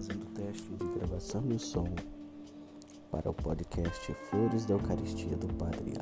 Fazendo teste de gravação do som para o podcast Flores da Eucaristia do Padre